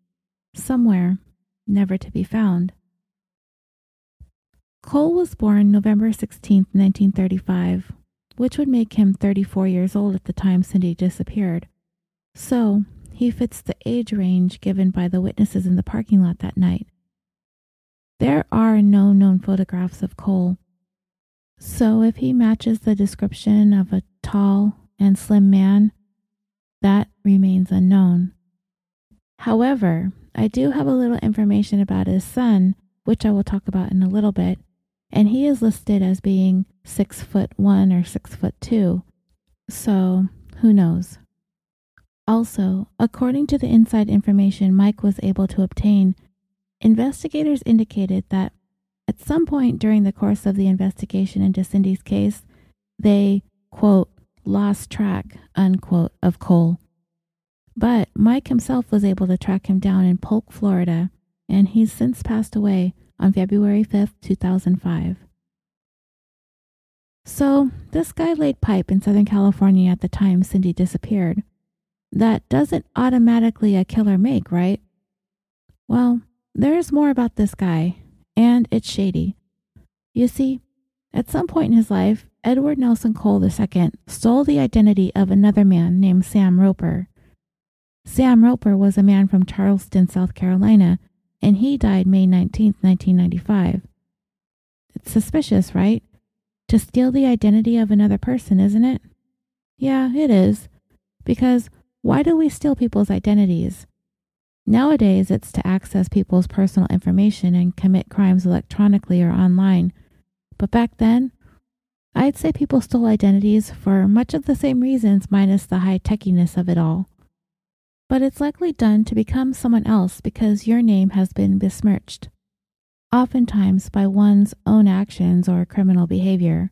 somewhere never to be found. Cole was born November 16, 1935, which would make him 34 years old at the time Cindy disappeared. So, he fits the age range given by the witnesses in the parking lot that night. There are no known photographs of Cole, so if he matches the description of a tall and slim man, that remains unknown. However, I do have a little information about his son, which I will talk about in a little bit, and he is listed as being six foot one or six foot two. So who knows? Also, according to the inside information Mike was able to obtain, investigators indicated that at some point during the course of the investigation into Cindy's case, they, quote, lost track, unquote, of Cole. But Mike himself was able to track him down in Polk, Florida, and he's since passed away on February 5th, 2005. So, this guy laid pipe in Southern California at the time Cindy disappeared. That doesn't automatically a killer make, right? Well, there's more about this guy, and it's shady. You see, at some point in his life, Edward Nelson Cole II stole the identity of another man named Sam Roper. Sam Roper was a man from Charleston, South Carolina, and he died May 19, 1995. It's suspicious, right? To steal the identity of another person, isn't it? Yeah, it is. Because why do we steal people's identities? Nowadays, it's to access people's personal information and commit crimes electronically or online. But back then, I'd say people stole identities for much of the same reasons, minus the high techiness of it all. But it's likely done to become someone else because your name has been besmirched, oftentimes by one's own actions or criminal behavior.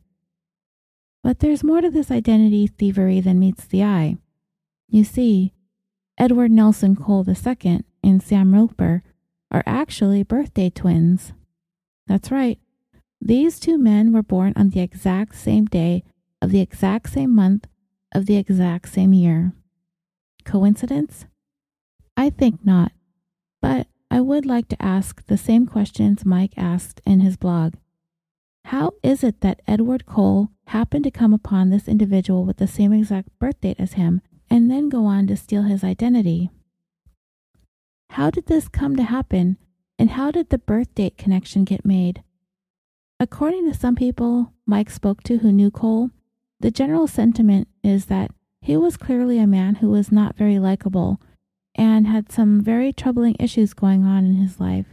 But there's more to this identity thievery than meets the eye. You see, Edward Nelson Cole II and Sam Roper are actually birthday twins. That's right. These two men were born on the exact same day of the exact same month of the exact same year. Coincidence? I think not, but I would like to ask the same questions Mike asked in his blog. How is it that Edward Cole happened to come upon this individual with the same exact birth date as him and then go on to steal his identity? How did this come to happen, and how did the birth date connection get made? According to some people Mike spoke to who knew Cole, the general sentiment is that he was clearly a man who was not very likable and had some very troubling issues going on in his life.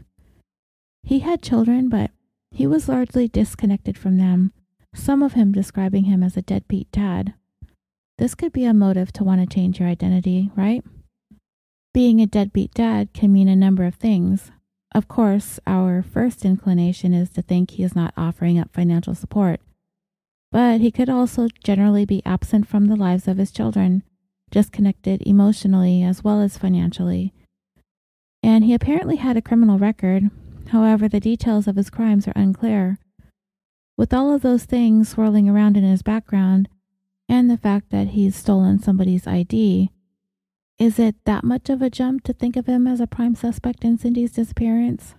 He had children, but he was largely disconnected from them, some of him describing him as a deadbeat dad. This could be a motive to want to change your identity, right? Being a deadbeat dad can mean a number of things. Of course, our first inclination is to think he is not offering up financial support. But he could also generally be absent from the lives of his children, disconnected emotionally as well as financially. And he apparently had a criminal record, however, the details of his crimes are unclear. With all of those things swirling around in his background, and the fact that he's stolen somebody's ID, is it that much of a jump to think of him as a prime suspect in Cindy's disappearance?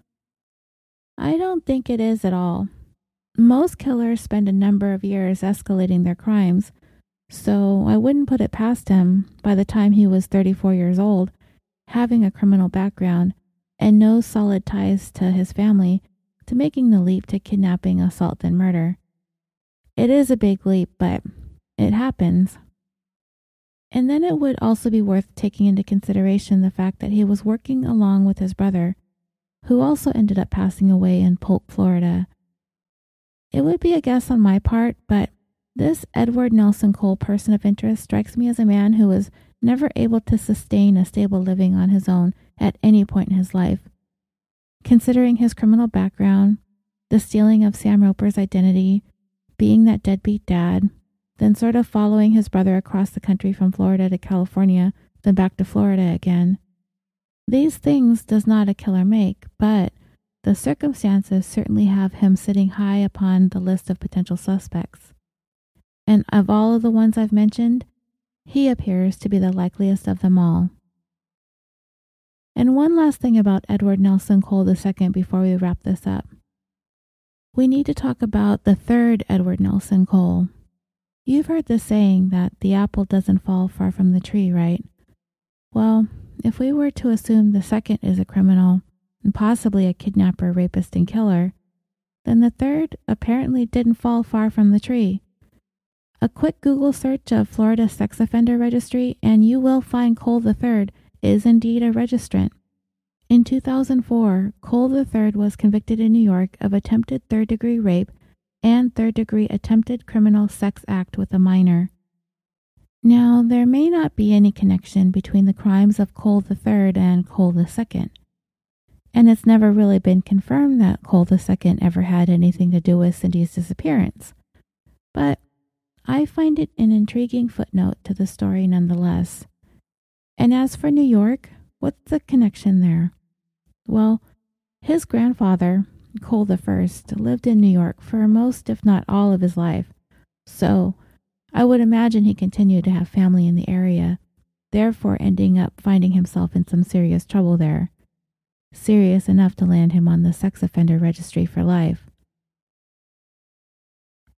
I don't think it is at all. Most killers spend a number of years escalating their crimes, so I wouldn't put it past him by the time he was 34 years old, having a criminal background and no solid ties to his family, to making the leap to kidnapping, assault, and murder. It is a big leap, but it mm. happens. And then it would also be worth taking into consideration the fact that he was working along with his brother, who also ended up passing away in Polk, Florida. It would be a guess on my part, but this Edward Nelson Cole person of interest strikes me as a man who was never able to sustain a stable living on his own at any point in his life. Considering his criminal background, the stealing of Sam Roper's identity, being that deadbeat dad, then sort of following his brother across the country from Florida to California, then back to Florida again. These things does not a killer make, but the circumstances certainly have him sitting high upon the list of potential suspects and of all of the ones I've mentioned, he appears to be the likeliest of them all. And one last thing about Edward Nelson Cole II before we wrap this up. We need to talk about the third Edward Nelson Cole. You've heard the saying that the apple doesn't fall far from the tree, right? Well, if we were to assume the second is a criminal, and possibly a kidnapper, rapist, and killer, then the third apparently didn't fall far from the tree. A quick Google search of Florida Sex Offender Registry, and you will find Cole III is indeed a registrant. In 2004, Cole III was convicted in New York of attempted third degree rape and third degree attempted criminal sex act with a minor. Now, there may not be any connection between the crimes of Cole III and Cole II, and it's never really been confirmed that Cole II ever had anything to do with Cindy's disappearance. But I find it an intriguing footnote to the story nonetheless. And as for New York, what's the connection there? Well, his grandfather, Cole I, lived in New York for most, if not all, of his life, so I would imagine he continued to have family in the area, therefore ending up finding himself in some serious trouble there. Serious enough to land him on the sex offender registry for life.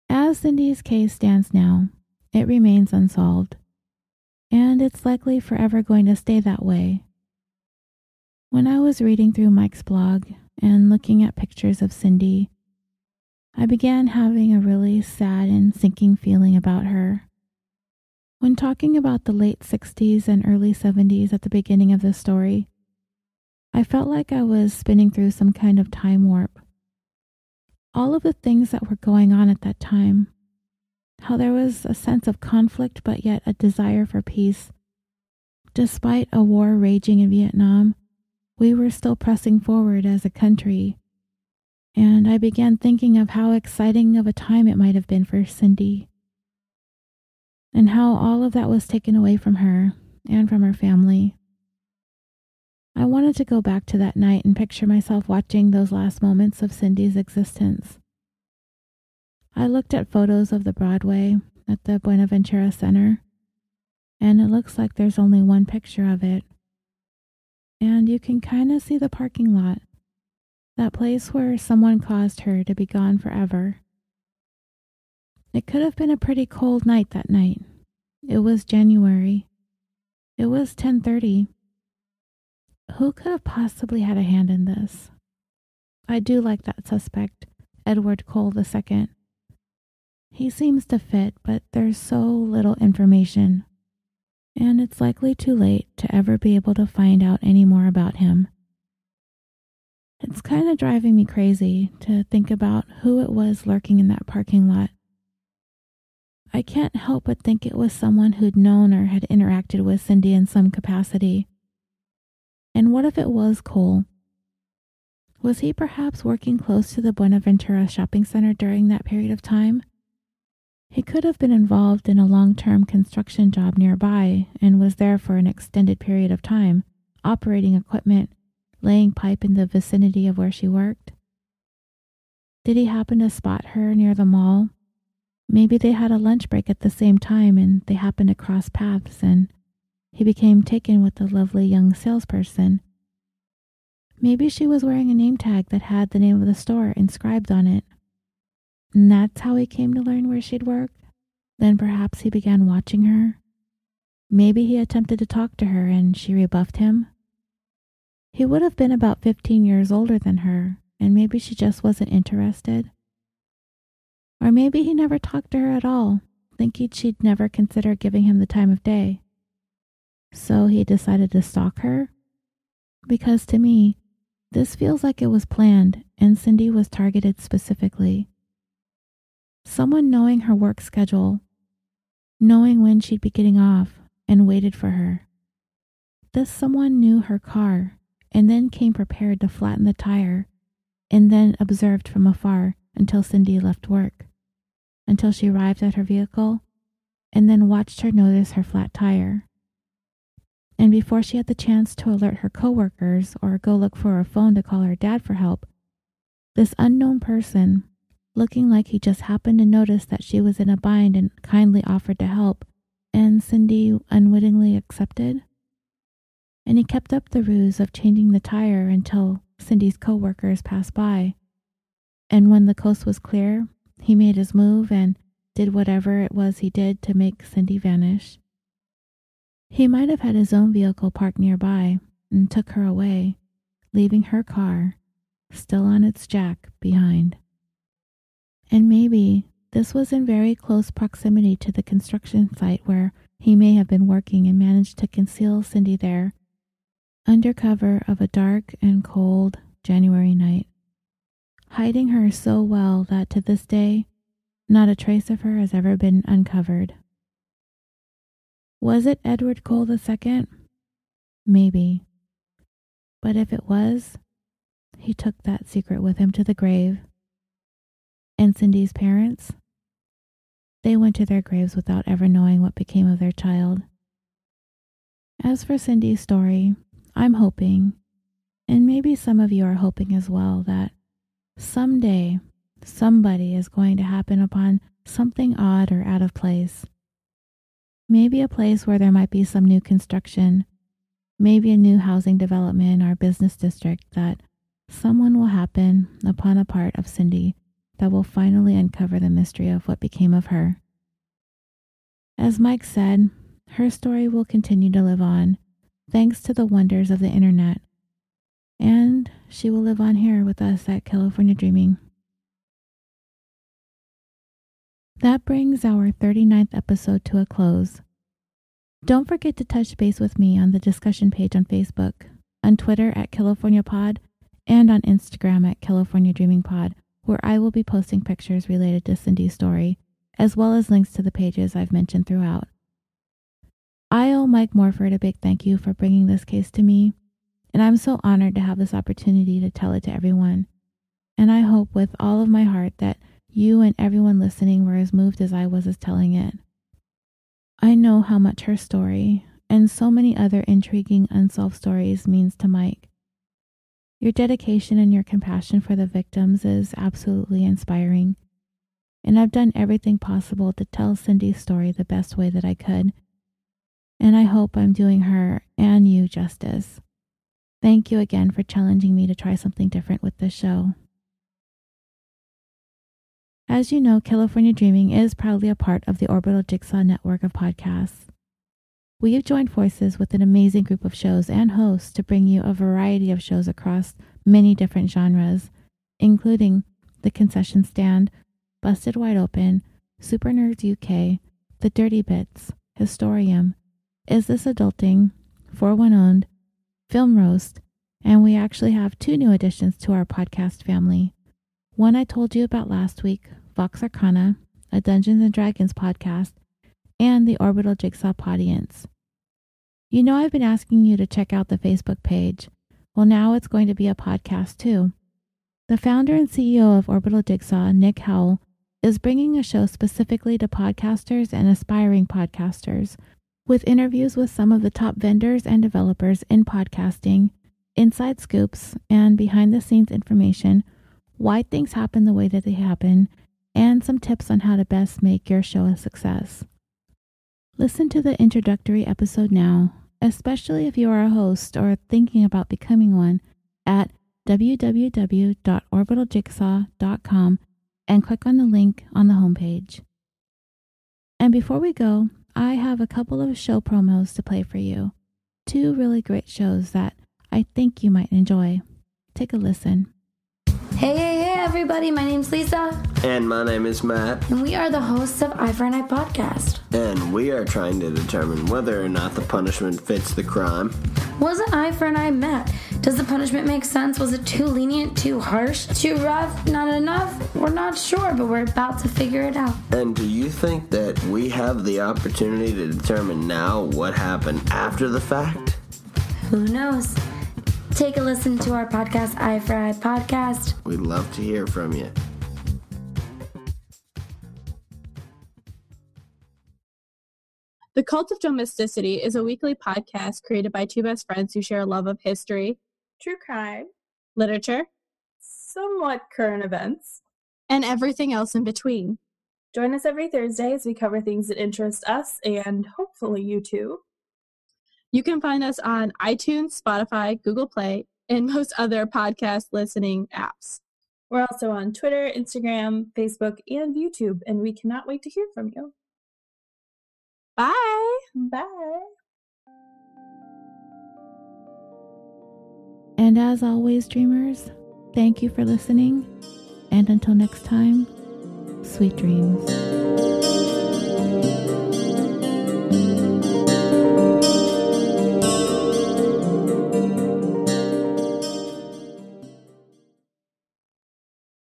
As Cindy's case stands now, it remains unsolved, and it's likely forever going to stay that way. When I was reading through Mike's blog and looking at pictures of Cindy, I began having a really sad and sinking feeling about her. When talking about the late 60s and early 70s at the beginning of this story, I felt like I was spinning through some kind of time warp all of the things that were going on at that time, how there was a sense of conflict but yet a desire for peace. Despite a war raging in Vietnam, we were still pressing forward as a country. And I began thinking of how exciting of a time it might have been for Cindy, and how all of that was taken away from her and from her family. I wanted to go back to that night and picture myself watching those last moments of Cindy's existence. I looked at photos of the Broadway at the Buenaventura Center and it looks like there's only one picture of it. And you can kind of see the parking lot, that place where someone caused her to be gone forever. It could have been a pretty cold night that night. It was January. It was 10:30. Who could have possibly had a hand in this? I do like that suspect, Edward Cole II. He seems to fit, but there's so little information. And it's likely too late to ever be able to find out any more about him. It's kind of driving me crazy to think about who it was lurking in that parking lot. I can't help but think it was someone who'd known or had interacted with Cindy in some capacity. And what if it was Cole? Was he perhaps working close to the Buenaventura shopping center during that period of time? He could have been involved in a long term construction job nearby and was there for an extended period of time, operating equipment, laying pipe in the vicinity of where she worked. Did he happen to spot her near the mall? Maybe they had a lunch break at the same time and they happened to cross paths and he became taken with the lovely young salesperson. Maybe she was wearing a name tag that had the name of the store inscribed on it. And that's how he came to learn where she'd work. Then perhaps he began watching her. Maybe he attempted to talk to her and she rebuffed him. He would have been about 15 years older than her, and maybe she just wasn't interested. Or maybe he never talked to her at all, thinking she'd never consider giving him the time of day. So he decided to stalk her? Because to me, this feels like it was planned and Cindy was targeted specifically. Someone knowing her work schedule, knowing when she'd be getting off, and waited for her. This someone knew her car and then came prepared to flatten the tire and then observed from afar until Cindy left work, until she arrived at her vehicle, and then watched her notice her flat tire. And before she had the chance to alert her coworkers or go look for her phone to call her dad for help, this unknown person looking like he just happened to notice that she was in a bind and kindly offered to help, and Cindy unwittingly accepted. And he kept up the ruse of changing the tire until Cindy's coworkers passed by. And when the coast was clear, he made his move and did whatever it was he did to make Cindy vanish. He might have had his own vehicle parked nearby and took her away, leaving her car, still on its jack, behind. And maybe this was in very close proximity to the construction site where he may have been working and managed to conceal Cindy there under cover of a dark and cold January night, hiding her so well that to this day not a trace of her has ever been uncovered. Was it Edward Cole II? Maybe. But if it was, he took that secret with him to the grave and Cindy's parents? They went to their graves without ever knowing what became of their child. As for Cindy's story, I'm hoping, and maybe some of you are hoping as well, that someday somebody is going to happen upon something odd or out of place. Maybe a place where there might be some new construction, maybe a new housing development or business district that someone will happen upon a part of Cindy that will finally uncover the mystery of what became of her. As Mike said, her story will continue to live on, thanks to the wonders of the internet. And she will live on here with us at California Dreaming. That brings our 39th episode to a close. Don't forget to touch base with me on the discussion page on Facebook, on Twitter at California Pod, and on Instagram at California Dreaming Pod where I will be posting pictures related to Cindy's story, as well as links to the pages I've mentioned throughout. I owe Mike Morford a big thank you for bringing this case to me, and I'm so honored to have this opportunity to tell it to everyone. And I hope with all of my heart that you and everyone listening were as moved as I was as telling it. I know how much her story and so many other intriguing unsolved stories means to Mike. Your dedication and your compassion for the victims is absolutely inspiring. And I've done everything possible to tell Cindy's story the best way that I could. and I hope I'm doing her and you justice. Thank you again for challenging me to try something different with this show. As you know, California Dreaming is proudly a part of the Orbital Jigsaw network of podcasts. We have joined forces with an amazing group of shows and hosts to bring you a variety of shows across many different genres, including The Concession Stand, Busted Wide Open, Super Nerds UK, The Dirty Bits, Historium, Is This Adulting, For One Owned, Film Roast, and we actually have two new additions to our podcast family. One I told you about last week, Vox Arcana, a Dungeons and Dragons podcast, and the Orbital Jigsaw Audience. You know, I've been asking you to check out the Facebook page. Well, now it's going to be a podcast too. The founder and CEO of Orbital Jigsaw, Nick Howell, is bringing a show specifically to podcasters and aspiring podcasters with interviews with some of the top vendors and developers in podcasting, inside scoops, and behind the scenes information, why things happen the way that they happen, and some tips on how to best make your show a success. Listen to the introductory episode now, especially if you are a host or thinking about becoming one, at www.orbitaljigsaw.com and click on the link on the homepage. And before we go, I have a couple of show promos to play for you. Two really great shows that I think you might enjoy. Take a listen. Hey, hey, hey, everybody. My name's Lisa. And my name is Matt. And we are the hosts of Eye for an Eye podcast. And we are trying to determine whether or not the punishment fits the crime. Was an eye for an eye met? Does the punishment make sense? Was it too lenient, too harsh, too rough, not enough? We're not sure, but we're about to figure it out. And do you think that we have the opportunity to determine now what happened after the fact? Who knows? Take a listen to our podcast, Eye for Eye Podcast. We'd love to hear from you. The Cult of Domesticity is a weekly podcast created by two best friends who share a love of history, true crime, literature, somewhat current events, and everything else in between. Join us every Thursday as we cover things that interest us and hopefully you too. You can find us on iTunes, Spotify, Google Play, and most other podcast listening apps. We're also on Twitter, Instagram, Facebook, and YouTube, and we cannot wait to hear from you. Bye. Bye. And as always, dreamers, thank you for listening. And until next time, sweet dreams.